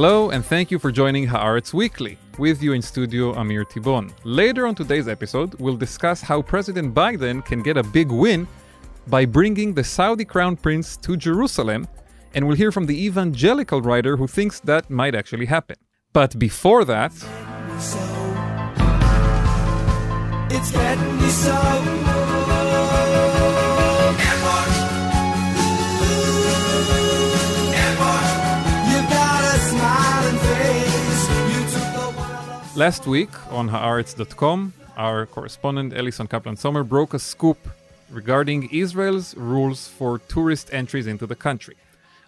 Hello, and thank you for joining Haaretz Weekly. With you in studio, Amir Tibon. Later on today's episode, we'll discuss how President Biden can get a big win by bringing the Saudi crown prince to Jerusalem, and we'll hear from the evangelical writer who thinks that might actually happen. But before that, so. Last week on Haaretz.com, our correspondent Allison Kaplan Sommer broke a scoop regarding Israel's rules for tourist entries into the country.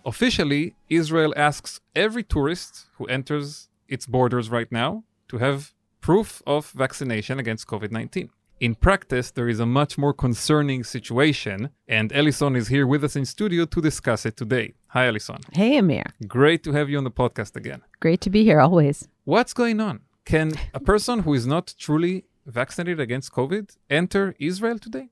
Officially, Israel asks every tourist who enters its borders right now to have proof of vaccination against COVID 19. In practice, there is a much more concerning situation, and Allison is here with us in studio to discuss it today. Hi, Allison. Hey, Amir. Great to have you on the podcast again. Great to be here always. What's going on? Can a person who is not truly vaccinated against COVID enter Israel today?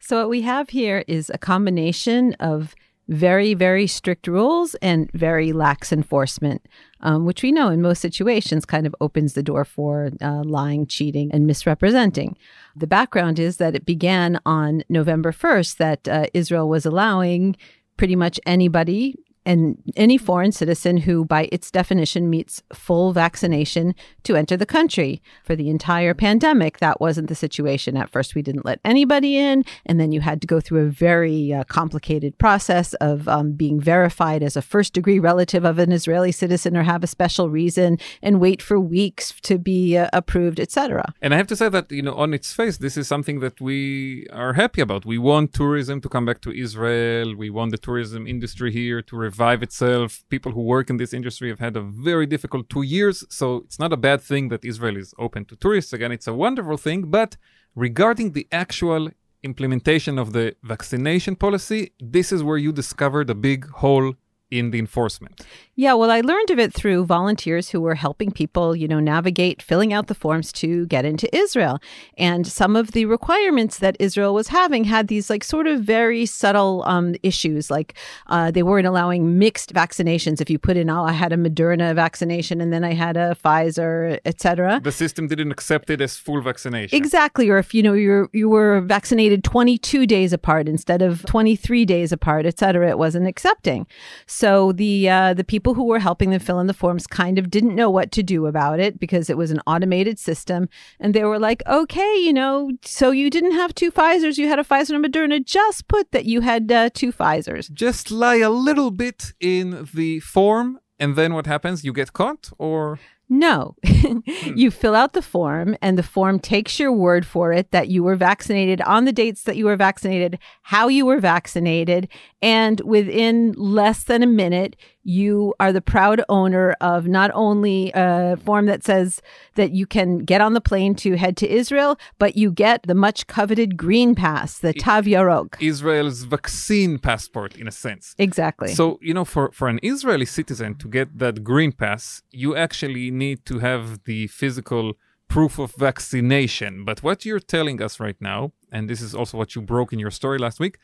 So, what we have here is a combination of very, very strict rules and very lax enforcement, um, which we know in most situations kind of opens the door for uh, lying, cheating, and misrepresenting. The background is that it began on November 1st that uh, Israel was allowing pretty much anybody and any foreign citizen who, by its definition, meets full vaccination to enter the country. For the entire pandemic, that wasn't the situation. At first, we didn't let anybody in, and then you had to go through a very uh, complicated process of um, being verified as a first degree relative of an Israeli citizen or have a special reason and wait for weeks to be uh, approved, etc. And I have to say that, you know, on its face, this is something that we are happy about. We want tourism to come back to Israel. We want the tourism industry here to revive itself. People who work in this industry have had a very difficult two years. So it's not a bad thing that Israel is open to tourists. Again, it's a wonderful thing. But regarding the actual implementation of the vaccination policy, this is where you discovered a big hole in the enforcement. Yeah, well, I learned of it through volunteers who were helping people, you know, navigate filling out the forms to get into Israel. And some of the requirements that Israel was having had these like sort of very subtle um, issues, like uh, they weren't allowing mixed vaccinations. If you put in, oh, I had a Moderna vaccination and then I had a Pfizer, etc. The system didn't accept it as full vaccination. Exactly, or if you know you you were vaccinated 22 days apart instead of 23 days apart, et cetera, it wasn't accepting. So the uh, the people who were helping them fill in the forms kind of didn't know what to do about it because it was an automated system, and they were like, okay, you know, so you didn't have two Pfizer's, you had a Pfizer and Moderna. Just put that you had uh, two Pfizer's. just lie a little bit in the form and then what happens you get caught or No. Hmm. you fill out the form, and the form takes your word for it that you were vaccinated on the dates that you were vaccinated, how you were vaccinated, and within less than a minute, you are the proud owner of not only a form that says that you can get on the plane to head to Israel, but you get the much coveted green pass, the Tav Yarok. israel's vaccine passport in a sense Exactly. so you know for, for an israeli citizen to get that green pass you actually need to have the physical proof of vaccination but what you're telling us right now and this is also what you broke in your story last week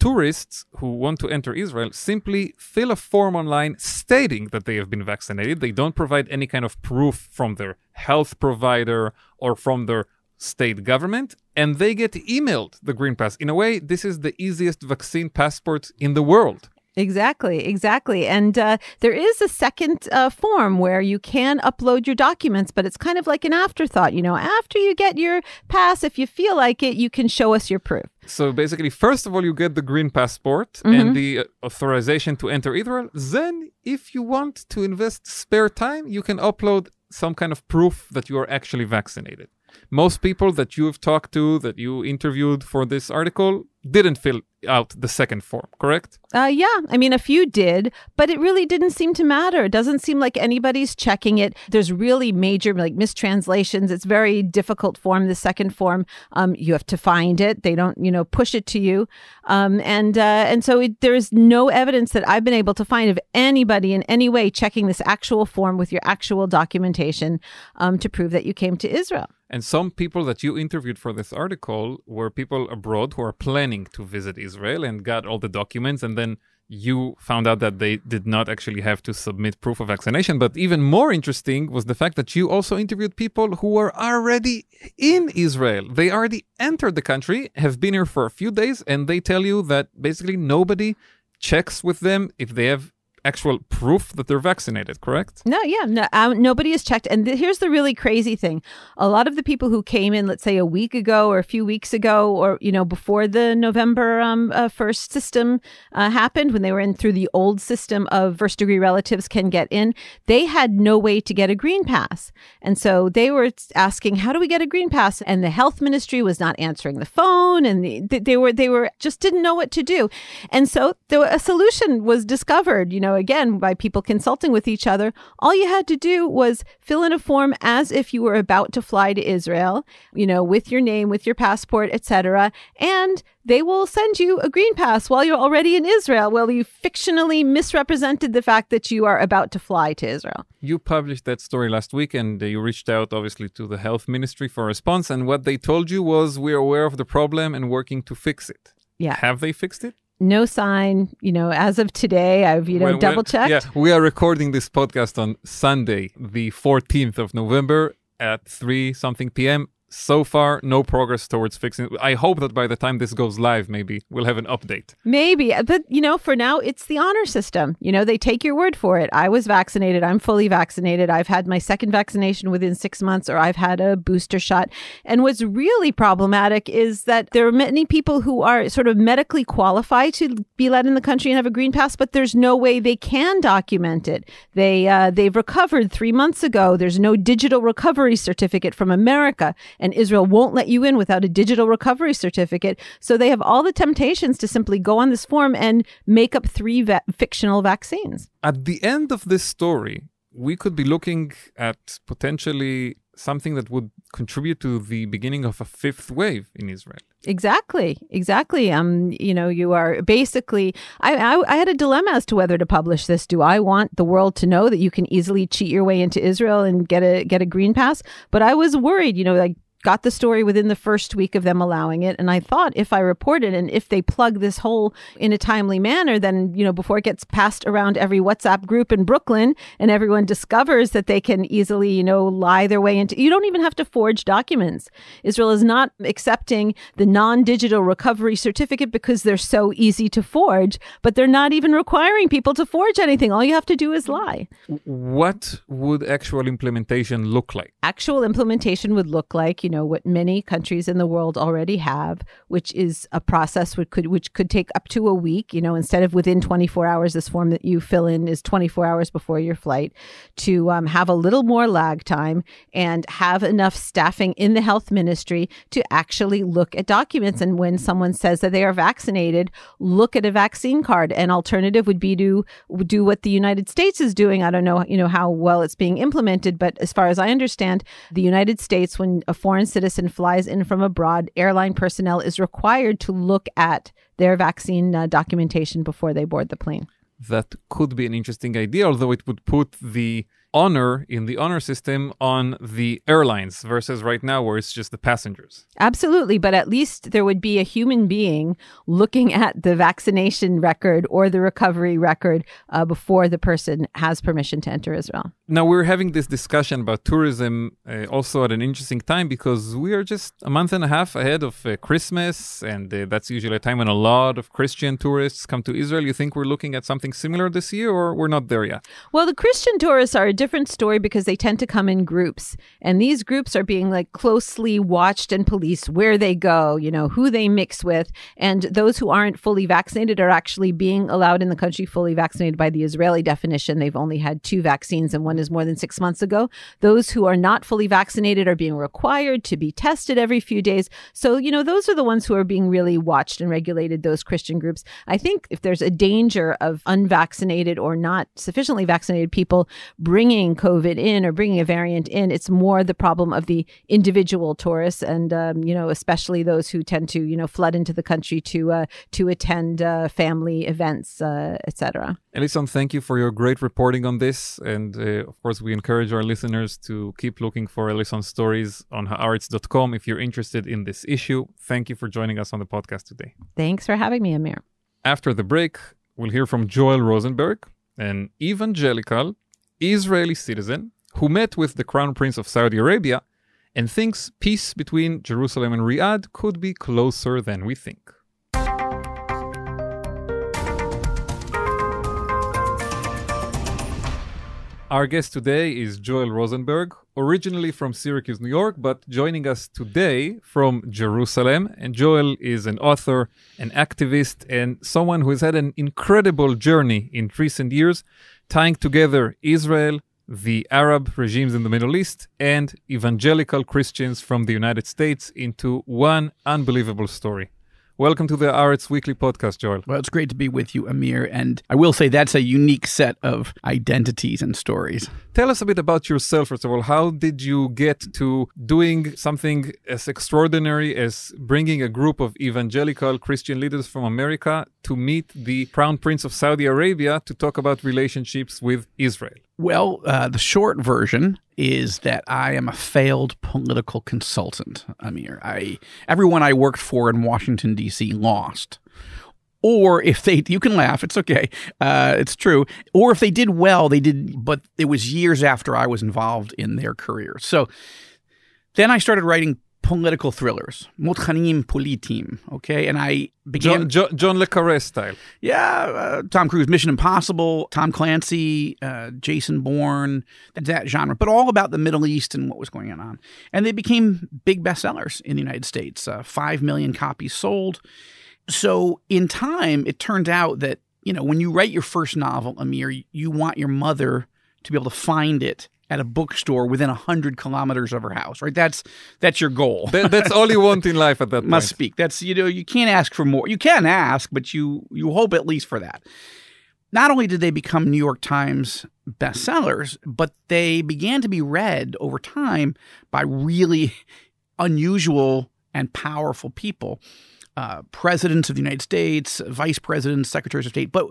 tourists who want to enter Israel simply fill a form online stating that they have been vaccinated. They don't provide any kind of proof from their health provider or from their state government, and they get emailed the Green Pass. In a way, this is the easiest vaccine passport in the world. Exactly, exactly. And uh, there is a second uh, form where you can upload your documents, but it's kind of like an afterthought. You know, after you get your pass, if you feel like it, you can show us your proof. So basically, first of all, you get the green passport and the uh, authorization to enter Israel. Then, if you want to invest spare time, you can upload some kind of proof that you are actually vaccinated. Most people that you have talked to, that you interviewed for this article, didn't fill out the second form, correct? Uh, yeah, I mean, a few did, but it really didn't seem to matter. It doesn't seem like anybody's checking it. There's really major like mistranslations. It's very difficult form. The second form, um, you have to find it. They don't, you know, push it to you, um, and uh, and so it, there is no evidence that I've been able to find of anybody in any way checking this actual form with your actual documentation um, to prove that you came to Israel. And some people that you interviewed for this article were people abroad who are planning to visit Israel and got all the documents and then you found out that they did not actually have to submit proof of vaccination. But even more interesting was the fact that you also interviewed people who were already in Israel. They already entered the country, have been here for a few days, and they tell you that basically nobody checks with them if they have actual proof that they're vaccinated, correct? No, yeah, no, um, nobody has checked. And th- here's the really crazy thing: a lot of the people who came in, let's say a week ago or a few weeks ago, or you know before the November um, uh, first system uh, happened, when they were in through the old system of first degree relatives can get in, they had no way to get a green pass, and so they were asking, "How do we get a green pass?" And the health ministry was not answering the phone, and the, they were they were just didn't know what to do, and so a solution was discovered. You know, again by people consulting with each other. All you had to do was fill in a form as if you were about to fly to Israel. You know, with your name, with your passport, etc., and they will send you a green pass while you're already in Israel. Well, you fictionally misrepresented the fact that you are about to fly to Israel. You published that story last week and you reached out, obviously, to the health ministry for a response. And what they told you was, we're aware of the problem and working to fix it. Yeah. Have they fixed it? No sign, you know, as of today, I've, you know, Well, double checked. Yeah, we are recording this podcast on Sunday, the 14th of November at 3 something p.m. So far, no progress towards fixing it. I hope that by the time this goes live, maybe we'll have an update. Maybe, but you know, for now, it's the honor system. You know, they take your word for it. I was vaccinated. I'm fully vaccinated. I've had my second vaccination within six months, or I've had a booster shot. And what's really problematic is that there are many people who are sort of medically qualified to be let in the country and have a green pass, but there's no way they can document it. They uh, they've recovered three months ago. There's no digital recovery certificate from America, and Israel won't let you in without a digital recovery certificate. So they have all the temptations to simply go on this form and make up three va- fictional vaccines. At the end of this story, we could be looking at potentially something that would contribute to the beginning of a fifth wave in Israel. Exactly, exactly. Um, you know, you are basically. I, I I had a dilemma as to whether to publish this. Do I want the world to know that you can easily cheat your way into Israel and get a get a green pass? But I was worried. You know, like got the story within the first week of them allowing it. And i thought if i report it and if they plug this hole in a timely manner then you know before it gets passed around every whatsapp group in brooklyn and everyone discovers that they can easily you know lie their way into you don't even have to forge documents. Israel is not accepting the non-digital recovery certificate because they're so easy to forge but they're not even requiring people to forge anything. All you have to do is lie. What would actual implementation look like? actual implementation would look like, you know, what many countries in the world already have, which is a process which could which could take up to a week, you know, instead of within 24 hours this form that you fill in is 24 hours before your flight to um, have a little more lag time and have enough staffing in the health ministry to actually look at documents and when someone says that they are vaccinated, look at a vaccine card. An alternative would be to do what the United States is doing. I don't know, you know, how well it's being implemented, but as far as I understand, the United States, when a foreign citizen flies in from abroad, airline personnel is required to look at their vaccine uh, documentation before they board the plane. That could be an interesting idea, although it would put the honor in the honor system on the airlines versus right now where it's just the passengers. Absolutely, but at least there would be a human being looking at the vaccination record or the recovery record uh, before the person has permission to enter Israel. Now we're having this discussion about tourism uh, also at an interesting time because we are just a month and a half ahead of uh, Christmas, and uh, that's usually a time when a lot of Christian tourists come to Israel. You think we're looking at something similar this year, or we're not there yet? Well, the Christian tourists are different story because they tend to come in groups, and these groups are being like closely watched and policed where they go, you know, who they mix with, and those who aren't fully vaccinated are actually being allowed in the country fully vaccinated by the Israeli definition. They've only had two vaccines, and one is more than six months ago. Those who are not fully vaccinated are being required to be tested every few days. So, you know, those are the ones who are being really watched and regulated, those Christian groups. I think if there's a danger of unvaccinated or not sufficiently vaccinated people bringing bringing COVID in or bringing a variant in. It's more the problem of the individual tourists, and um, you know, especially those who tend to you know flood into the country to uh, to attend uh, family events, uh, etc. Allison, thank you for your great reporting on this. And uh, of course, we encourage our listeners to keep looking for Allison's stories on haaretz.com if you're interested in this issue. Thank you for joining us on the podcast today. Thanks for having me, Amir. After the break, we'll hear from Joel Rosenberg, an evangelical Israeli citizen who met with the Crown Prince of Saudi Arabia and thinks peace between Jerusalem and Riyadh could be closer than we think. Our guest today is Joel Rosenberg, originally from Syracuse, New York, but joining us today from Jerusalem. And Joel is an author, an activist, and someone who has had an incredible journey in recent years, tying together Israel, the Arab regimes in the Middle East, and evangelical Christians from the United States into one unbelievable story. Welcome to the Haaretz Weekly Podcast, Joel. Well, it's great to be with you, Amir. And I will say that's a unique set of identities and stories. Tell us a bit about yourself, first of all. How did you get to doing something as extraordinary as bringing a group of evangelical Christian leaders from America to meet the Crown Prince of Saudi Arabia to talk about relationships with Israel? Well, uh, the short version is that I am a failed political consultant, Amir. I everyone I worked for in Washington D.C. lost. Or if they, you can laugh, it's okay, uh, it's true. Or if they did well, they did, but it was years after I was involved in their career. So then I started writing political thrillers, mutchanim politim, okay? And I began. John, John, John Le Carre style. Yeah, uh, Tom Cruise, Mission Impossible, Tom Clancy, uh, Jason Bourne, that, that genre, but all about the Middle East and what was going on. And they became big bestsellers in the United States. Uh, Five million copies sold. So in time, it turned out that you know when you write your first novel, Amir, you want your mother to be able to find it at a bookstore within a hundred kilometers of her house, right? That's that's your goal. That, that's all you want in life at that time. Must point. speak. That's you know you can't ask for more. You can ask, but you you hope at least for that. Not only did they become New York Times bestsellers, but they began to be read over time by really unusual and powerful people. Uh, presidents of the United States, vice presidents, secretaries of state, but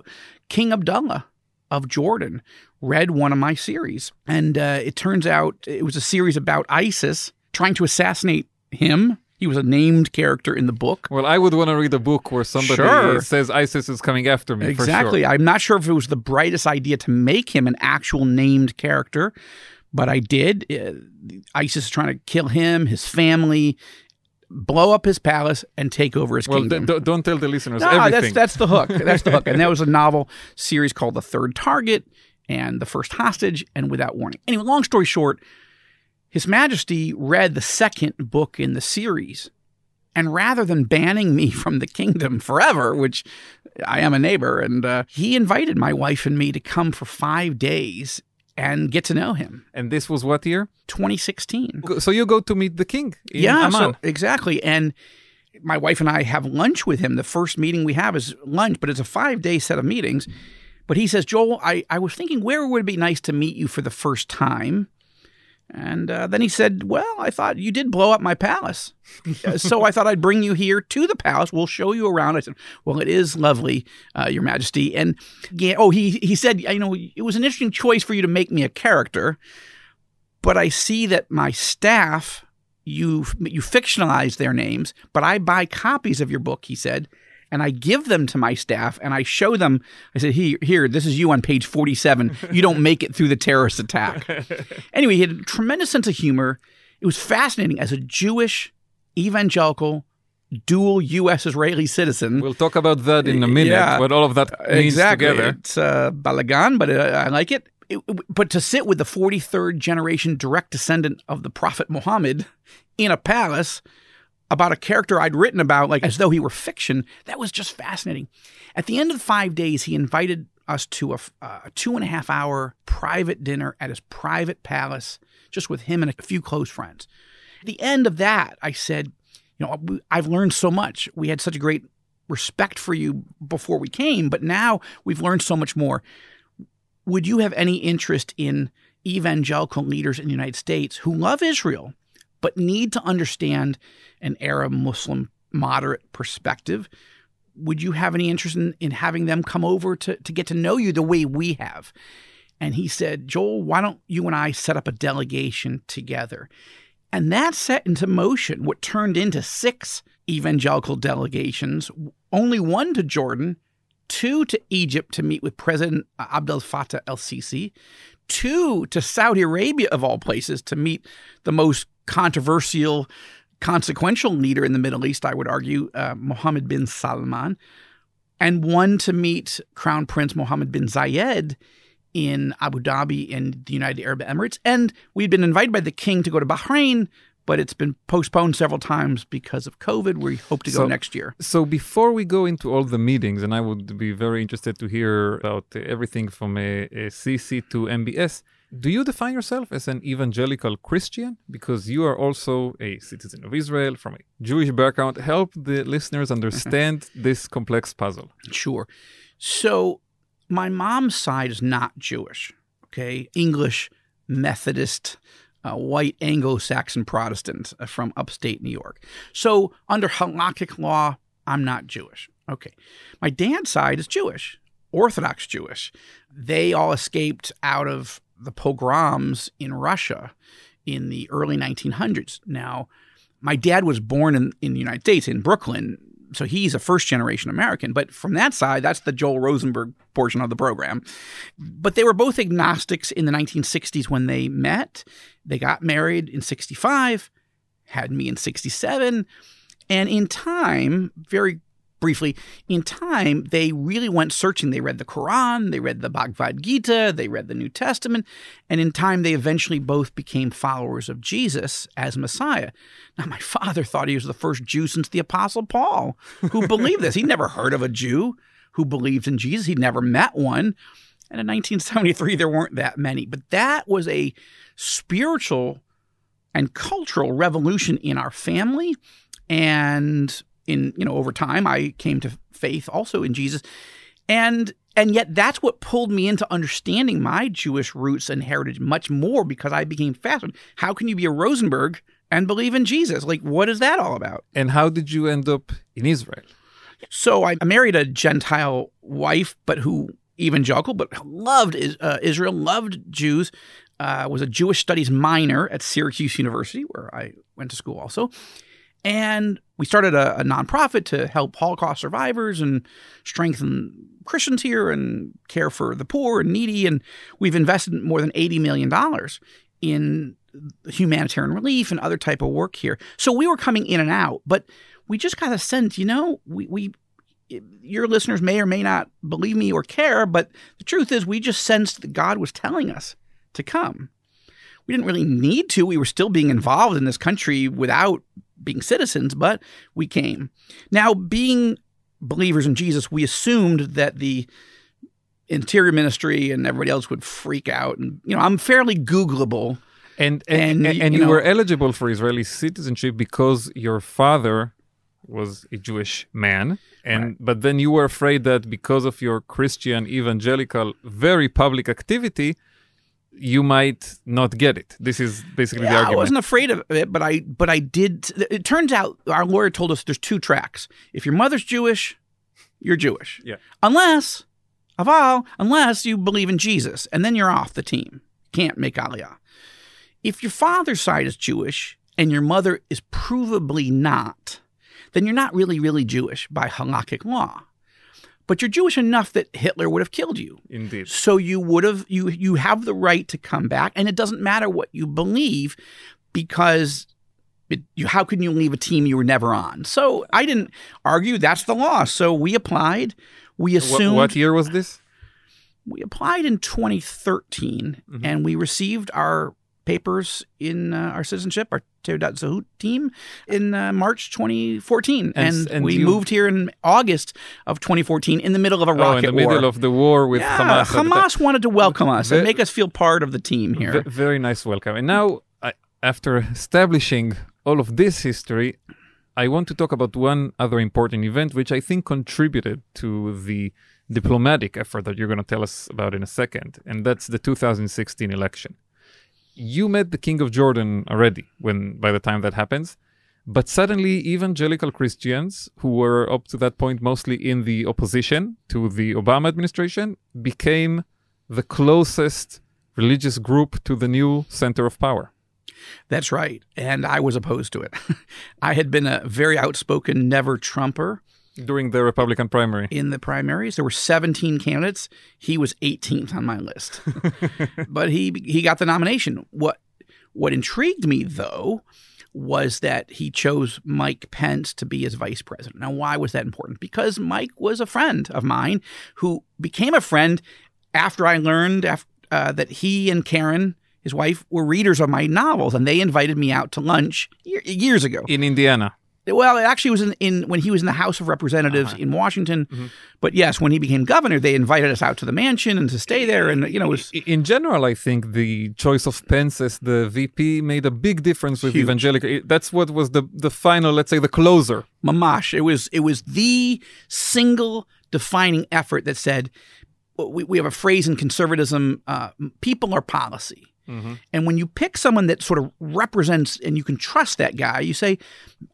King Abdullah of Jordan read one of my series. And uh, it turns out it was a series about ISIS trying to assassinate him. He was a named character in the book. Well, I would want to read a book where somebody Sure. says ISIS is coming after me. Exactly. For sure. I'm not sure if it was the brightest idea to make him an actual named character, but I did. Uh, ISIS is trying to kill him, his family, blow up his palace, and take over his Well, kingdom. d- don't tell the listeners No, everything. that's that's the hook. That's the hook. And that was a novel series called The Third Target and The First Hostage and Without Warning. Anyway, long story short, His Majesty read the second book in the series. And rather than banning me from the kingdom forever, which I am a neighbor, and uh, he invited my wife and me to come for five days and get to know him. and this was what year? 2016. So you go to meet the king in yeah, Amman. so exactly. And my wife and I have lunch with him. The first meeting we have is lunch, but it's a five day set of meetings. But he says, Joel, I, I was thinking where would it be nice to meet you for the first time? And uh, then he said, Well, I thought you did blow up my palace. Uh, so I thought I'd bring you here to the palace. We'll show you around. I said, Well, it is lovely, uh, Your Majesty. And yeah, oh, he, he said, You know, it was an interesting choice for you to make me a character, but I see that my staff, you, you fictionalize their names, but I buy copies of your book, he said. And I give them to my staff and I show them. I said, Here, here, this is you on page 47. You don't make it through the terrorist attack. Anyway, he had a tremendous sense of humor. It was fascinating as a Jewish, evangelical, dual U.S. Israeli citizen. We'll talk about that in a minute. Yeah. What all of that means exactly. together. It's uh, balagan, but uh, I like it. It- But to sit with the 43rd generation direct descendant of the Prophet Muhammad in a palace about a character I'd written about, like as though he were fiction, that was just fascinating. At the end of the five days, he invited us to a, uh, a two and a half hour private dinner at his private palace, just with him and a few close friends. At the end of that, I said, you know, I've learned so much. We had such a great respect for you before we came, but now we've learned so much more. Would you have any interest in evangelical leaders in the United States who love Israel, but need to understand an Arab Muslim moderate perspective. Would you have any interest in, in having them come over to, to get to know you the way we have? And he said, Joel, why don't you and I set up a delegation together? And that set into motion what turned into six evangelical delegations, only one to Jordan, two to Egypt to meet with President Abdel Fattah el Sisi, two to Saudi Arabia, of all places, to meet the most controversial, consequential leader in the Middle East, I would argue, uh, Mohammed bin Salman, and one to meet Crown Prince Mohammed bin Zayed in Abu Dhabi in the United Arab Emirates. And we'd been invited by the king to go to Bahrain, but it's been postponed several times because of COVID. We hope to go So- next year. So before we go into all the meetings, and I would be very interested to hear about everything from a, uh, Sisi to MBS, do you define yourself as an evangelical Christian? Because you are also a citizen of Israel from a Jewish background. Help the listeners understand this complex puzzle. Sure. So my mom's side is not Jewish, okay? English, Methodist, uh, white Anglo-Saxon Protestant uh, from upstate New York. So under halakhic law, I'm not Jewish. Okay. My dad's side is Jewish, Orthodox Jewish. They all escaped out of the pogroms in Russia in the early 1900s. Now, my dad was born in, in the United States, in Brooklyn, so he's a first generation American. But from that side, that's the Joel Rosenberg portion of the program. But they were both agnostics in the 1960s when they met. They got married in 65, had me in 67. And in time, very briefly, in time, they really went searching. They read the Quran, they read the Bhagavad Gita, they read the New Testament, and in time, they eventually both became followers of Jesus as Messiah. Now, my father thought he was the first Jew since the Apostle Paul who believed this. He'd never heard of a Jew who believed in Jesus, he'd never met one. And in 1973, there weren't that many. But that was a spiritual and cultural revolution in our family. And in, you know, over time, I came to faith also in Jesus. And and yet that's what pulled me into understanding my Jewish roots and heritage much more because I became fascinated. How can you be a Rosenberg and believe in Jesus? Like, what is that all about? And how did you end up in Israel? So I married a Gentile wife, but who evangelical, but loved uh, Israel, loved Jews. Uh, was a Jewish studies minor at Syracuse University, where I went to school also. And we started a, a nonprofit to help Holocaust survivors and strengthen Christians here and care for the poor and needy. And we've invested more than $80 million in humanitarian relief and other type of work here. So we were coming in and out, but we just got a sense, you know, we, we your listeners may or may not believe me or care, but the truth is we just sensed that God was telling us to come. We didn't really need to. We were still being involved in this country without being citizens, but we came. Now, being believers in Jesus, we assumed that the interior ministry and everybody else would freak out. And, you know, I'm fairly Googleable. And and, And, and, you you, know- were eligible for Israeli citizenship because your father was a Jewish man. And but then you were afraid that because of your Christian evangelical very public activity, you might not get it. This is basically the argument. I wasn't afraid of it, but I but I did. It turns out our lawyer told us there's two tracks. If your mother's Jewish, you're Jewish. Yeah. Unless, aval, unless you believe in Jesus, and then you're off the team. Can't make aliyah. If your father's side is Jewish and your mother is provably not, then you're not really really Jewish by halakhic law. But you're Jewish enough that Hitler would have killed you. Indeed. So you would have you you have the right to come back, and it doesn't matter what you believe, because it, you how can you leave a team you were never on? So I didn't argue. That's the law. So we applied. We assumed what year was this? we applied in 2013, Mm-hmm. and we received our papers in uh, our citizenship, our Teudat Zahut team, in uh, March 2014, And and, and we you- moved here in August of 2014 in the middle of a Oh, rocket in the war. middle of the war with yeah, Hamas. Hamas wanted to welcome us and make us feel part of the team here. Very nice welcome. And now, I, after establishing all of this history, I want to talk about one other important event, which I think contributed to the diplomatic effort that you're going to tell us about in a second, and that's the 2016 election. You met the king of Jordan already when by the time that happens. But suddenly, evangelical Christians, who were up to that point mostly in the opposition to the Obama administration, became the closest religious group to the new center of power. That's right. And I was opposed to it. I had been a very outspoken never Trumper During the Republican primary. in the primaries. There were 17 candidates. He was 18th on my list. but he he got the nomination. What what intrigued me though was that he chose Mike Pence to be his vice president. Now why was that important? Because Mike was a friend of mine who became a friend after I learned af uh, that he and Karen his wife were readers of my novels and they invited me out to lunch ye- years ago. In Indiana. Well, it actually was in, in when he was in the House of Representatives in Washington. But yes, when he became governor, they invited us out to the mansion and to stay there. And you know, it was In general, I think the choice of Pence as the VP made a big difference with Huge. evangelical. That's what was the the final, let's say, the closer. mamash. It was it was the single defining effort that said we, we have a phrase in conservatism: uh, people are policy. Mm-hmm. And when you pick someone that sort of represents and you can trust that guy, you say,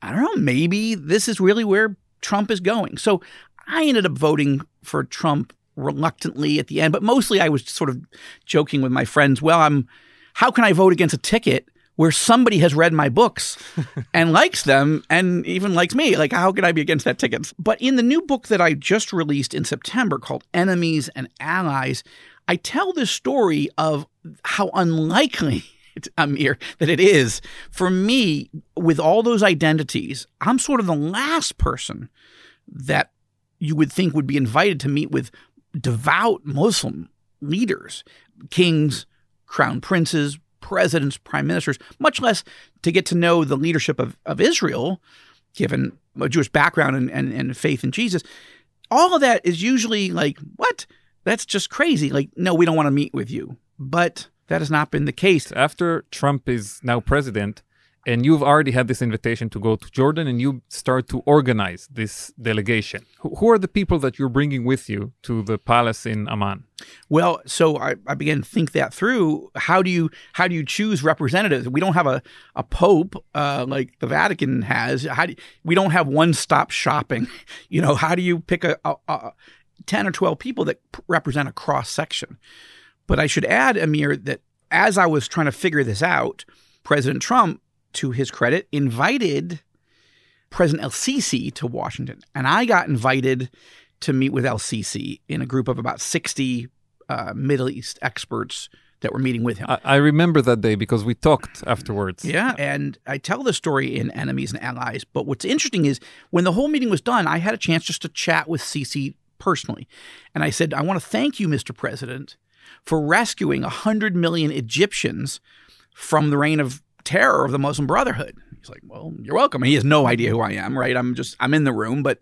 I don't know, maybe this is really where Trump is going. So I ended up voting for Trump reluctantly at the end, but mostly I was sort of joking with my friends. Well, I'm how can I vote against a ticket where somebody has read my books and likes them and even likes me? Like, how can I be against that ticket? But in the new book that I just released in September called Enemies and Allies, I tell this story of how unlikely. Amir, that it is for me with all those identities. I'm sort of the last person that you would think would be invited to meet with devout Muslim leaders, kings, crown princes, presidents, prime ministers, much less to get to know the leadership of, of Israel, given a Jewish background and, and, and faith in Jesus. All of that is usually like, what? That's just crazy. Like, no, we don't want to meet with you. But that has not been the case. After Trump is now president, and you've already had this invitation to go to Jordan, and you start to organize this delegation. Who, are the people that you're bringing with you to the palace in Amman? Well, so I, I began to think that through. How do you how do you choose representatives? We don't have a a pope uh, like the Vatican has. How do we don't have one stop shopping? You know, how do you pick a, a, a ten or twelve people that p- represent a cross section? But I should add, Amir, that as I was trying to figure this out, President Trump, to his credit, invited President El Sisi to Washington, and I got invited to meet with El Sisi in a group of about sixty uh, Middle East experts that were meeting with him. I, I remember that day because we talked afterwards. Yeah, and I tell the story in Enemies and Allies. But what's interesting is when the whole meeting was done, I had a chance just to chat with Sisi personally, and I said, "I want to thank you, Mr. President, for rescuing hundred million Egyptians from the reign of terror of the Muslim Brotherhood." He's like, "Well, you're welcome." He has no idea who I am, right? I'm just I'm in the room, but.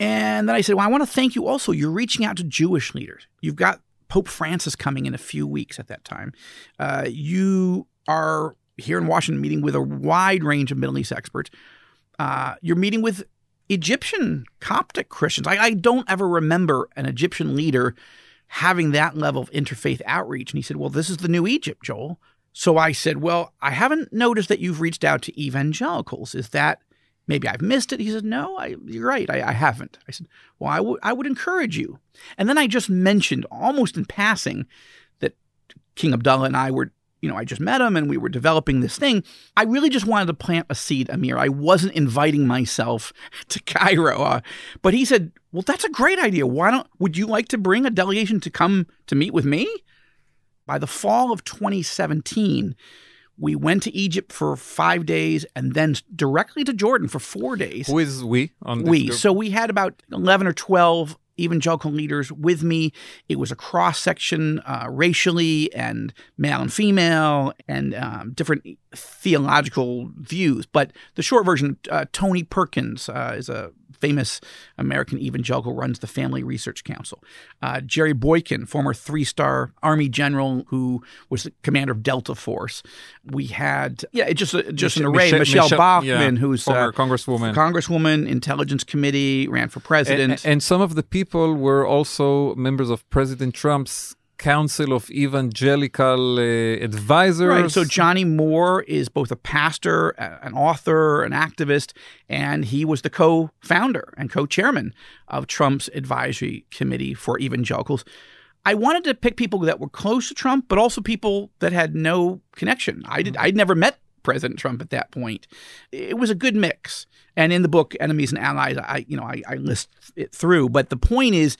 And then I said, Well, I want to thank you also. You're reaching out to Jewish leaders. You've got Pope Francis coming in a few weeks at that time. Uh, you are here in Washington meeting with a wide range of Middle East experts. Uh, you're meeting with Egyptian Coptic Christians. I, I don't ever remember an Egyptian leader having that level of interfaith outreach. And he said, Well, this is the new Egypt, Joel. So I said, Well, I haven't noticed that you've reached out to evangelicals. Is that maybe I've missed it? He said, No, I, you're right. I, I haven't. I said, Well, I would I would encourage you. And then I just mentioned almost in passing that King Abdullah and I were, you know, I just met him and we were developing this thing. I really just wanted to plant a seed, Amir. I wasn't inviting myself to Cairo. Uh, but he said, Well, that's a great idea. Why don't, would you like to bring a delegation to come to meet with me? By the fall of 2017, we went to Egypt for five days and then directly to Jordan for four days. Who is we on this We. group? So we had about 11 or 12 evangelical leaders with me. It was a cross section uh, racially and male and female and um, different theological views. But the short version uh, Tony Perkins uh, is a famous American evangelical, runs the Family Research Council. Uh, Jerry Boykin, former three star Army general who was the commander of Delta Force. We had, yeah, just, just an array. Michele, Bachmann, yeah, who's former uh, congresswoman. Congresswoman, Intelligence Committee, ran for and, president. and some of the people were also members of President Trump's council of evangelical uh, advisors. Right. So Johnny Moore is both a pastor, an author, an activist, and he was the co-founder and co-chairman of Trump's advisory committee for evangelicals. I wanted to pick people that were close to Trump, but also people that had no connection. I did. I'd never met President Trump at that point. It was a good mix. And in the book, Enemies and Allies, I you know I, I list it through. But the point is,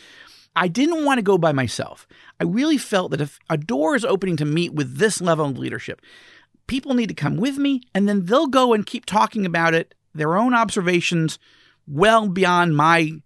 I didn't want to go by myself. I really felt that if a door is opening to meet with this level of leadership, people need to come with me, and then they'll go and keep talking about it, their own observations, well beyond my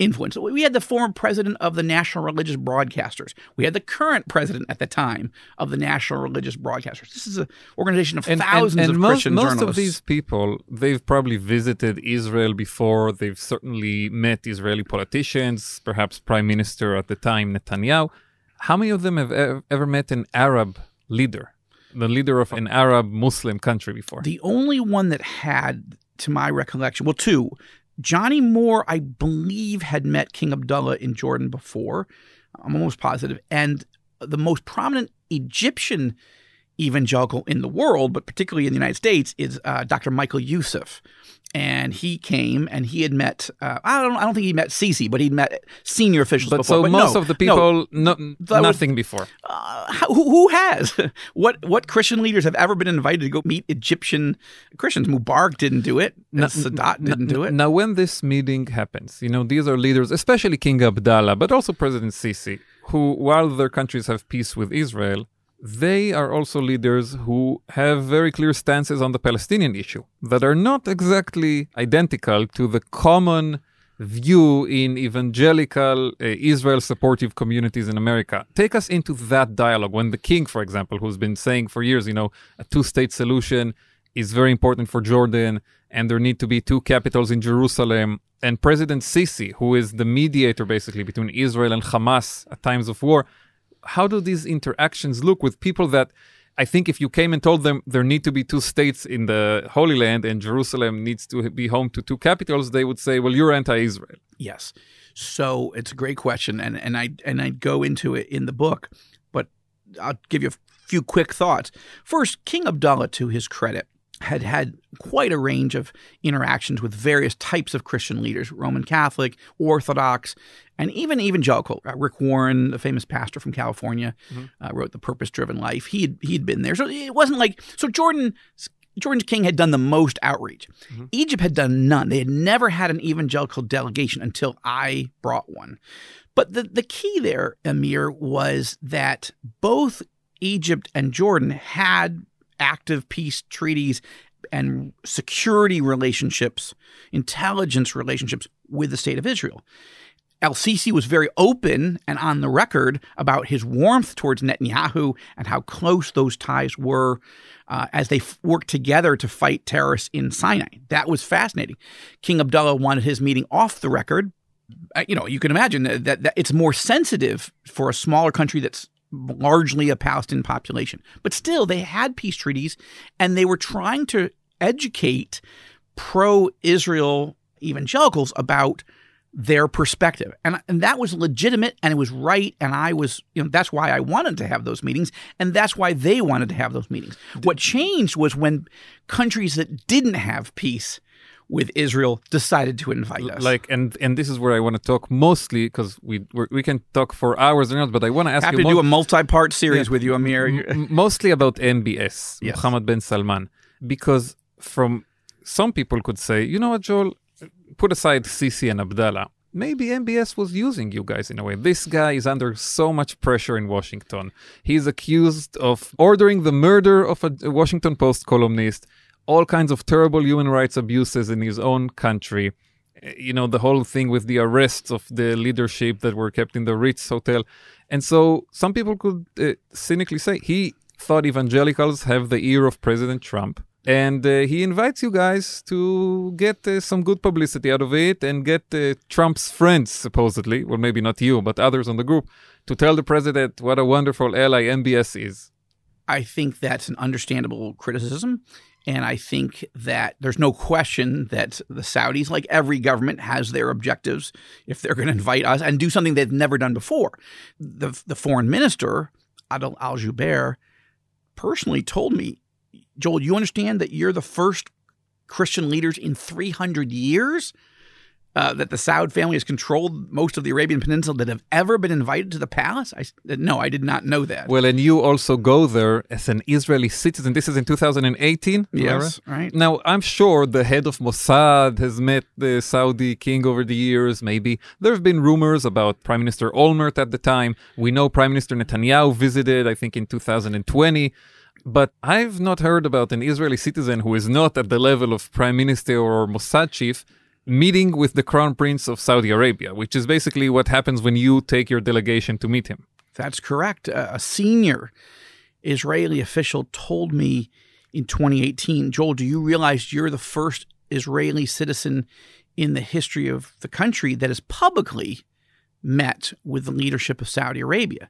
influence. We had the former president of the National Religious Broadcasters. We had the current president at the time of the National Religious Broadcasters. This is an organization of and, thousands and, and of most, Christian most journalists. of these people, they've probably visited Israel before. They've certainly met Israeli politicians, perhaps Prime Minister at the time, Netanyahu. How many of them have ever met an Arab leader, the leader of an Arab Muslim country before? The only one that had, to my recollection, well, two. Johnny Moore, I believe, had met King Abdullah in Jordan before. I'm almost positive. And the most prominent Egyptian evangelical in the world, but particularly in the United States, is uh, Dr. Michael Youssef. And he came and he had met, uh, I, don't, I don't think he met Sisi, but he'd met senior officials but before. so but most no, of the people, no, was- nothing before. uh, who, who has? what what Christian leaders have ever been invited to go meet Egyptian Christians? Mubarak didn't do it. No, Sadat didn't do it. Now, when this meeting happens, you know, these are leaders, especially King Abdallah, but also President Sisi, who, while their countries have peace with Israel, they are also leaders who have very clear stances on the Palestinian issue that are not exactly identical to the common view in evangelical uh, Israel supportive communities in America. Take us into that dialogue when the king, for example, who's been saying for years, you know, a two state solution is very important for Jordan and there need to be two capitals in Jerusalem. And President Sisi, who is the mediator basically between Israel and Hamas at times of war, how do these interactions look with people that I think if you came and told them there need to be two states in the Holy Land and Jerusalem needs to be home to two capitals, they would say, well, you're anti Israel. Yes. So it's a great question, and and I and I go into it in the book, but I'll give you a few quick thoughts. First, King Abdullah, to his credit, had had quite a range of interactions with various types of Christian leaders: Roman Catholic, Orthodox, and even evangelical. Uh, Rick Warren, the famous pastor from California, uh, wrote *The Purpose-Driven Life*. He'd he'd been there, so it wasn't like so. Jordan Jordan King had done the most outreach. Egypt had done none. They had never had an evangelical delegation until I brought one. But the, the key there, Amir, was that both Egypt and Jordan had active peace treaties and security relationships, intelligence relationships with the state of Israel. El Sisi was very open and on the record about his warmth towards Netanyahu and how close those ties were uh, as they f- worked together to fight terrorists in Sinai. That was fascinating. King Abdullah wanted his meeting off the record. Uh, you know, you can imagine that, that, that it's more sensitive for a smaller country that's largely a Palestinian population. But still, they had peace treaties and they were trying to educate pro Israel evangelicals about their perspective. And, and that was legitimate and it was right. And I was, you know, that's why I wanted to have those meetings. And that's why they wanted to have those meetings. What changed was when countries that didn't have peace with Israel decided to invite us. Like, and and this is where I want to talk mostly because we we're, we can talk for hours or not, but I want to ask Happy you to mo- do a multi-part series Yeah. with you, Amir. M- mostly about MBS, Yes. Mohammed bin Salman, because from some people could say, you know what, Joel, put aside Sisi and Abdallah. Maybe MBS was using you guys in a way. This guy is under so much pressure in Washington. He's accused of ordering the murder of a Washington Post columnist, all kinds of terrible human rights abuses in his own country. Eh, You know, the whole thing with the arrests of the leadership that were kept in the Ritz Hotel. And so some people could uh, cynically say he thought evangelicals have the ear of President Trump. And uh, he invites you guys to get uh, some good publicity out of it and get uh, Trump's friends, supposedly, well, maybe not you, but others on the group, to tell the president what a wonderful ally MBS is. I think that's an understandable criticism. And I think that there's no question that the Saudis, like every government, has their objectives if they're going to invite us and do something they've never done before. The, the foreign minister, Adel Al Jubeir, personally told me, Joel, you understand that you're the first Christian leaders in 300 years uh, that the Saud family has controlled most of the Arabian Peninsula that have ever been invited to the palace? I, s- no, I did not know that. Well, and you also go there as an Israeli citizen. This is in 2018. Lara? yes, right. Now, I'm sure the head of Mossad has met the Saudi king over the years, maybe. There have been rumors about Prime Minister Olmert at the time. We know Prime Minister Netanyahu visited, I think, in 2020. But I've not heard about an Israeli citizen who is not at the level of Prime Minister or Mossad chief meeting with the Crown Prince of Saudi Arabia, which is basically what happens when you take your delegation to meet him. That's correct. A, senior Israeli official told me in 2018, Joel, do you realize you're the first Israeli citizen in the history of the country that has publicly met with the leadership of Saudi Arabia?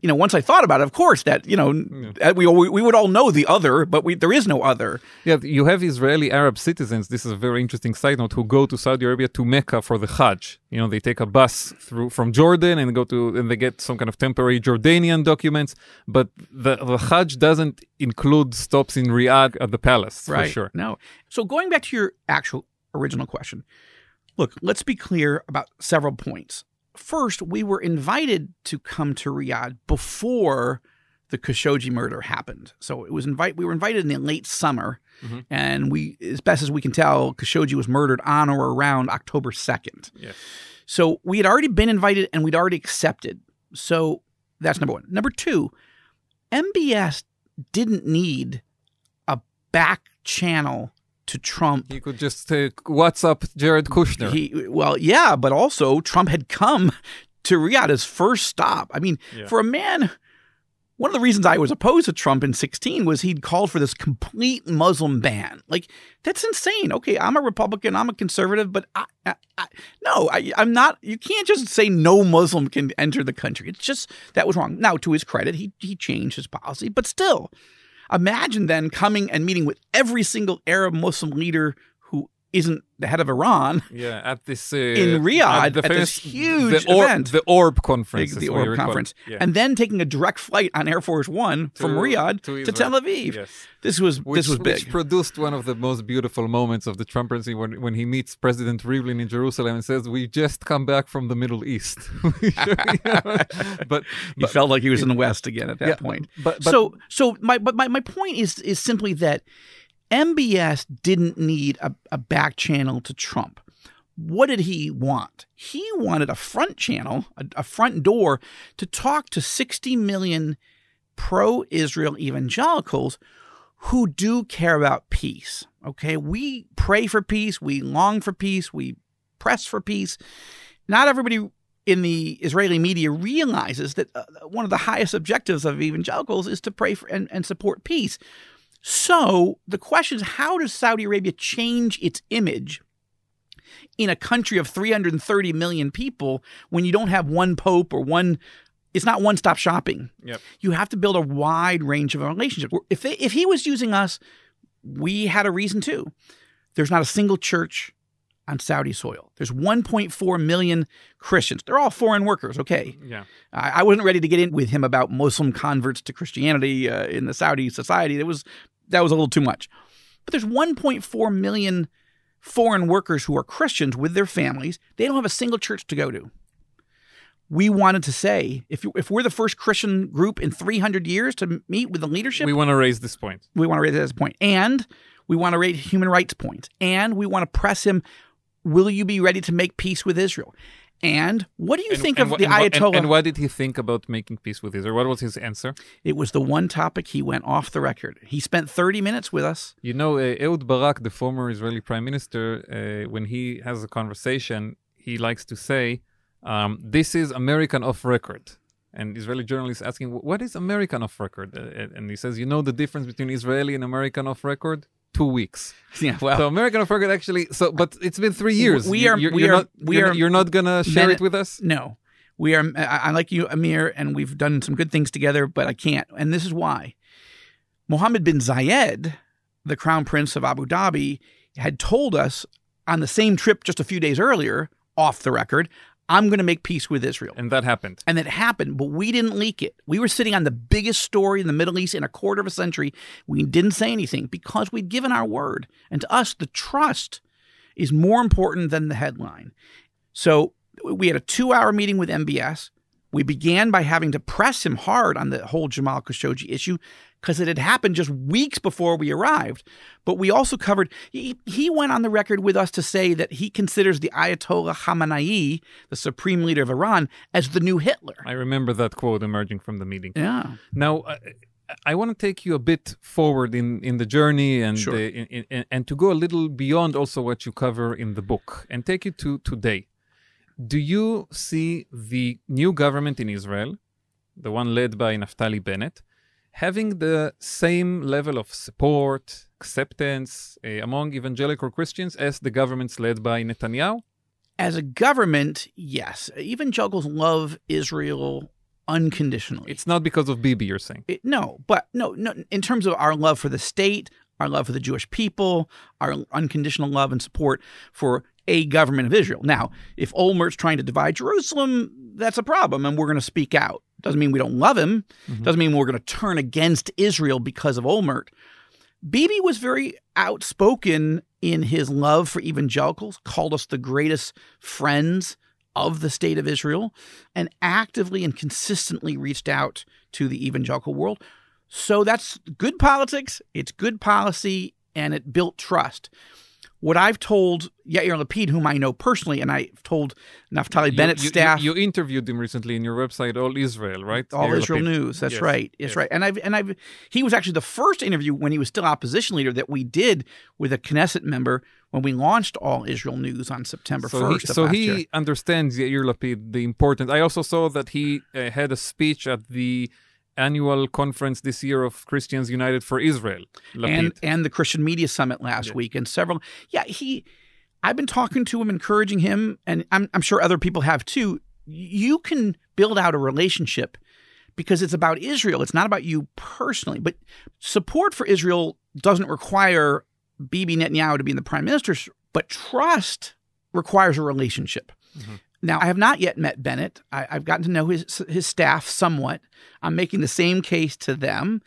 You know, once I thought about it, of course, that you know, uh, we we would all know the other, but we, there is no other. Yeah, you have Israeli Arab citizens. This is a very interesting side note who go to Saudi Arabia to Mecca for the Hajj. You know, they take a bus through from Jordan and go to and they get some kind of temporary Jordanian documents. But the the Hajj doesn't include stops in Riyadh at the palace right? for sure. No. So going back to your actual original question, look, let's be clear about several points. First, we were invited to come to Riyadh before the Khashoggi murder happened. So it was invite. We were invited in the late summer, Mhm. and we, as best as we can tell, Khashoggi was murdered on or around October second. Yes. So we had already been invited and we'd already accepted. So that's number one. Number two, MBS didn't need a back channel to Trump. You could just uh, WhatsApp Jared Kushner. He, well, yeah, but also Trump had come to Riyadh his first stop. I mean, Yeah. for a man, one of the reasons I was opposed to Trump in 16 was he'd called for this complete Muslim ban. Like, that's insane. Okay, I'm a Republican, I'm a conservative, but I, I, I, no, I, I'm not. You can't just say no Muslim can enter the country. It's just, that was wrong. Now, to his credit, he, he changed his policy, but still, imagine then coming and meeting with every single Arab Muslim leader isn't the head of Iran yeah, at this uh, in Riyadh the at this huge the Orb, event. the Orb conference, Big, is the Orb conference, Yeah. and then taking a direct flight on Air Force One from Riyadh to to, Tel Aviv. Yes. This was which, this was big. which produced one of the most beautiful moments of the Trump presidency when, when he meets President Rivlin in Jerusalem and says, "We just come back from the Middle East." but he felt like he was in the West again at that Yeah, point. but- but- so so my but my, my point is is simply that MBS didn't need a, a back channel to Trump. What did he want? He wanted a front channel, a, a front door to talk to 60 million pro Israel evangelicals who do care about peace. Okay. We pray for peace. We long for peace. We press for peace. Not everybody in the Israeli media realizes that uh, one of the highest objectives of evangelicals is to pray for and, and support peace. So the question is how does Saudi Arabia change its image in a country of 330 million people when you don't have one pope or one it's not one stop shopping. Yep. You have to build a wide range of relationships. If they, if he was using us, we had a reason too. There's not a single church on Saudi soil. There's 1.4 million Christians. They're all foreign workers, okay? yeah, I, I wasn't ready to get in with him about Muslim converts to Christianity uh, in the Saudi society. That was that was a little too much. But there's 1.4 million foreign workers who are Christians with their families. They don't have a single church to go to. We wanted to say if you, if we're the first Christian group in 300 years to meet with the leadership, we want to raise this point. we want to raise this point, and we want to raise human rights points, and we want to press him. Will you be ready to make peace with Israel? And what do you And- think and of the and Ayatollah? And, and what did he think about making peace with Israel? What was his answer? It was the one topic he went off the record. He spent 30 minutes with us. You know, uh, Ehud Barak, the former Israeli prime minister, uh, when he has a conversation, he likes to say, um, "This is American off record." And Israeli journalists asking, "What is American off record?" Uh, and he says, "You know the difference between Israeli and American off record? Two weeks." Yeah, well, so American off actually. So, but it's been three years. We are- You're, we you're are- not. we you're, are You're not gonna share it with us. no. We are, I, I like you, Amir, and we've done some good things together, but I can't. And this is why. Mohammed bin Zayed the Crown Prince of Abu Dhabi, had told us on the same trip just a few days earlier, off the record, I'm going to make peace with Israel. And that happened. And that happened, but we didn't leak it. We were sitting on the biggest story in the Middle East in a quarter of a century. We didn't say anything because we'd given our word. And to us, the trust is more important than the headline. So we had a two hour meeting with MBS. We began by having to press him hard on the whole Jamal Khashoggi issue because it had happened just weeks before we arrived. But we also covered, he, he went on the record with us to say that he considers the Ayatollah Khamenei, the supreme leader of Iran, as the new Hitler. I remember that quote emerging from the meeting. Yeah. Now, uh, I want to take you a bit forward in, in the journey and Sure. uh, in, in, and to go a little beyond also what you cover in the book and take you to today. Do you see the new government in Israel, the one led by Naftali Bennett, having the same level of support, acceptance uh, among evangelical Christians as the governments led by Netanyahu? As a government, yes. Evangelicals love Israel unconditionally. It's not because of Bibi, you're saying. It- no, but no, no. In terms of our love for the state, our love for the Jewish people, our unconditional love and support for a government of Israel. Now, if Olmert's trying to divide Jerusalem, that's a problem, and we're going to speak out. Doesn't mean we don't love him. Mm-hmm. Doesn't mean we're going to turn against Israel because of Olmert. Bibi was very outspoken in his love for evangelicals, called us the greatest friends of the state of Israel, and actively and consistently reached out to the evangelical world. So that's good politics, it's good policy, and it built trust. What I've told Yair Lapid, whom I know personally, and I've told Naftali You- Bennett's you, staff, You, you interviewed him recently in your website, All Israel, right? all Yair Israel Lapid. News. That's Yes, right. That's yes. right. And I've and I've he was actually the first interview when he was still opposition leader that we did with a Knesset member when we launched All Israel News on September So he, first. so he understands Yair Lapid, the importance. I also saw that he uh, had a speech at the annual conference this year of Christians United for Israel. Lapid. and and the Christian Media Summit last Yeah. week and several. Yeah, he. I've been talking to him, encouraging him, and I'm I'm sure other people have too. You can build out a relationship because it's about Israel. It's not about you personally. But support for Israel doesn't require Bibi Netanyahu to be in the prime minister, but trust requires a relationship. Mhm. Now, I have not yet met Bennett. I, I've gotten to know his his staff somewhat. I'm making the same case to them.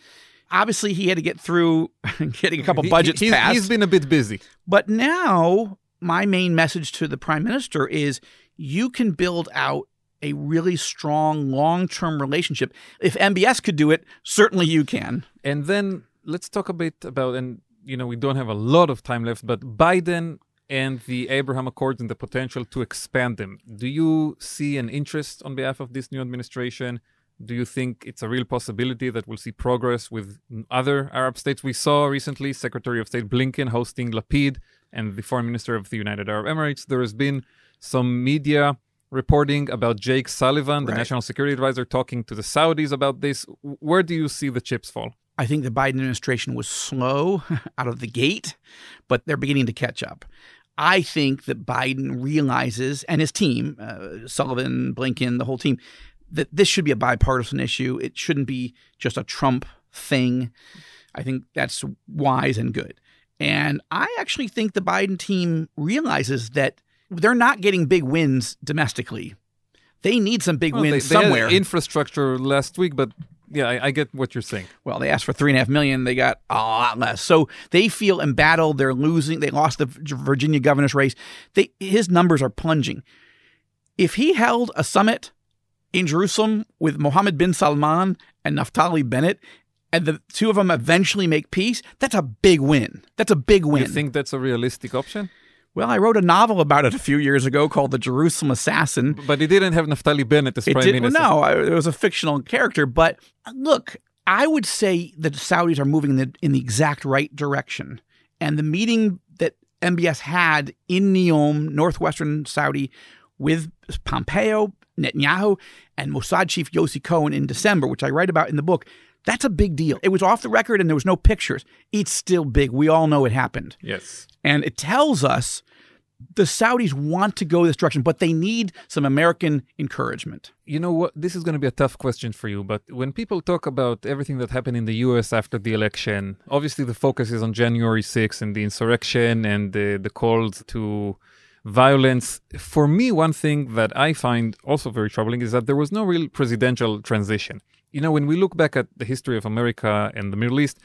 Obviously, he had to get through getting a couple He- budgets he's, passed. he's been a bit busy. But now, my main message to the prime minister is you can build out a really strong long term relationship. If MBS could do it, certainly you can. And then let's talk a bit about, and you know, we don't have a lot of time left, but Biden and the Abraham Accords and the potential to expand them. Do you see an interest on behalf of this new administration? Do you think it's a real possibility that we'll see progress with other Arab states? We saw recently Secretary of State Blinken hosting Lapid and the Foreign Minister of the United Arab Emirates. There has been some media reporting about Jake Sullivan, the Right. national security advisor, talking to the Saudis about this. Where do you see the chips fall? I think the Biden administration was slow out of the gate, but they're beginning to catch up. I think that Biden realizes, and his team, uh, Sullivan, Blinken, the whole team, that this should be a bipartisan issue. It shouldn't be just a Trump thing. I think that's wise and good. And I actually think the Biden team realizes that they're not getting big wins domestically. They need some big Well, they- wins they had somewhere. infrastructure last week, but yeah, I, I get what you're saying. Well, they asked for three and a half million. They got a lot less. So they feel embattled. They're losing. They lost the Virginia governor's race. They, his numbers are plunging. If he held a summit in Jerusalem with Mohammed bin Salman and Naftali Bennett, and the two of them eventually make peace, that's a big win. That's a big win. You think that's a realistic option? Well, I wrote a novel about it a few years ago called The Jerusalem Assassin. But it didn't have Naftali Bennett as It prime did, minister. no, I, it was a fictional character. But look, I would say that the Saudis are moving in the, in the exact right direction. And the meeting that MBS had in Neom, northwestern Saudi, with Pompeo, Netanyahu, and Mossad chief Yossi Cohen in December, which I write about in the book, that's a big deal. It was off the record and there was no pictures. It's still big. We all know it happened. Yes. And it tells us the Saudis want to go this direction, but they need some American encouragement. You know what? This is going to be a tough question for you, but when people talk about everything that happened in the US after the election, obviously the focus is on January 6th and the insurrection and the, the calls to violence. For me, one thing that I find also very troubling is that there was no real presidential transition. You know, when we look back at the history of America and the Middle East,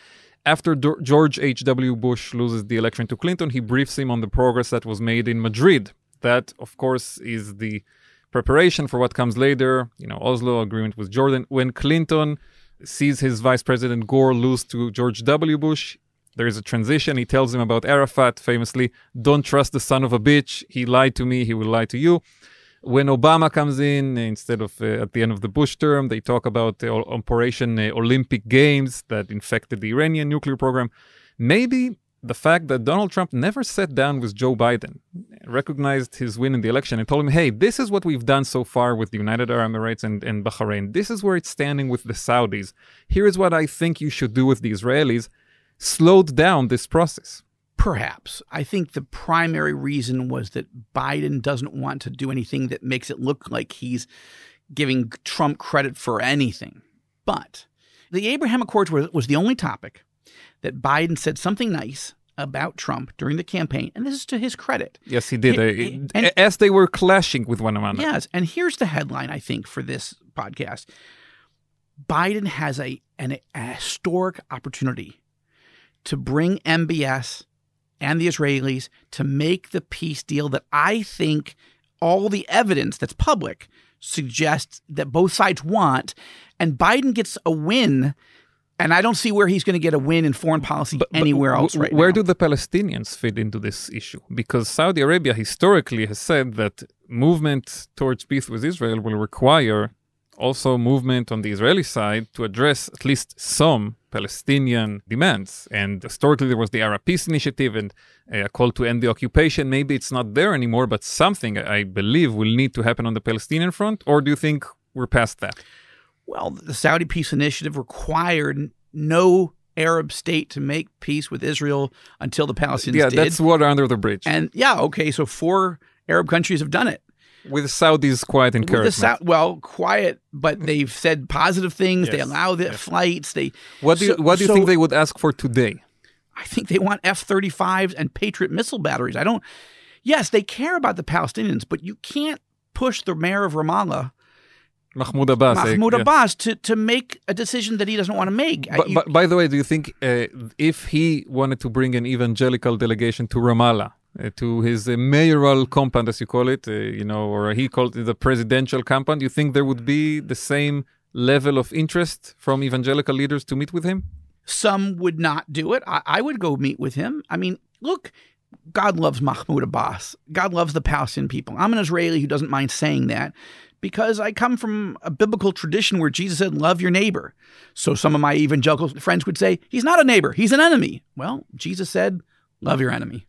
after George H.W. Bush loses the election to Clinton, he briefs him on the progress that was made in Madrid. That, of course, is the preparation for what comes later, you know, Oslo agreement with Jordan. When Clinton sees his vice president Gore lose to George W. Bush, there is a transition. He tells him about Arafat, famously, don't trust the son of a bitch. He lied to me, he will lie to you. When Obama comes in, instead of uh, at the end of the Bush term, they talk about o- Operation uh, Olympic Games that infected the Iranian nuclear program. Maybe the fact that Donald Trump never sat down with Joe Biden, recognized his win in the election, and told him, hey, this is what we've done so far with the United Arab Emirates and, and Bahrain. This is where it's standing with the Saudis. Here is what I think you should do with the Israelis slowed down this process. Perhaps. I think the primary reason was that Biden doesn't want to do anything that makes it look like he's giving Trump credit for anything. But the Abraham Accords was, was the only topic that Biden said something nice about Trump during the campaign, and this is to his credit. Yes, he did. He- uh, and- as they were clashing with one another. Yes, and here's the headline I think for this podcast. Biden has a an a historic opportunity to bring MBS and the Israelis to make the peace deal that I think all the evidence that's public suggests that both sides want and Biden gets a win and I don't see where he's going to get a win in foreign policy But- but anywhere w- else right Where now. do the Palestinians fit into this issue? Because Saudi Arabia historically has said that movement towards peace with Israel will require also movement on the Israeli side to address at least some Palestinian demands. And historically, there was the Arab Peace Initiative and uh, a call to end the occupation. Maybe it's not there anymore, but something I believe will need to happen on the Palestinian front. Or do you think we're past that? Well, the Saudi Peace Initiative required no Arab state to make peace with Israel until the Palestinians yeah, did. that's water under the bridge. and yeah, okay, so four Arab countries have done it. With Saudi's quiet With the encouragement. Sou- well, quiet, but they've said positive things. They Yes, allow the flights. They what do you, So- what do you so think they would ask for today? I think they want F 35s and Patriot missile batteries. I don't, yes, they care about the Palestinians, but you can't push the mayor of Ramallah, Mahmoud Abbas. eh, Mahmoud yeah. Abbas, to, to make a decision that he doesn't want to make. But, You- but by the way, do you think uh, if he wanted to bring an evangelical delegation to Ramallah, to his uh, mayoral compound, as you call it, uh, you know, or he called it the presidential compound, you think there would be the same level of interest from evangelical leaders to meet with him? Some would not do it. I, I would go meet with him. I mean, look, God loves Mahmoud Abbas. God loves the Palestinian people. I'm an Israeli who doesn't mind saying that because I come from a biblical tradition where Jesus said, Love your neighbor. So some of my evangelical friends would say, He's not a neighbor, he's an enemy. Well, Jesus said, Love your enemy.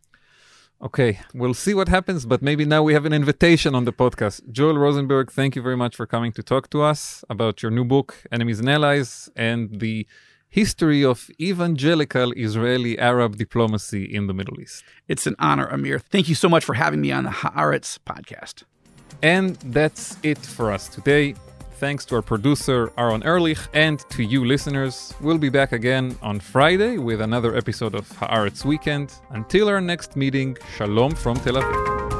Okay, we'll see what happens, but maybe now we have an invitation on the podcast. Joel Rosenberg, thank you very much for coming to talk to us about your new book, Enemies and Allies, and the history of evangelical Israeli Arab diplomacy in the Middle East. It's an honor, Amir. Thank you so much for having me on the Haaretz podcast. And that's it for us today. Thanks to our producer, Aaron Ehrlich, and to you listeners. We'll be back again on Friday with another episode of Haaretz Weekend. Until our next meeting, Shalom from Tel Aviv.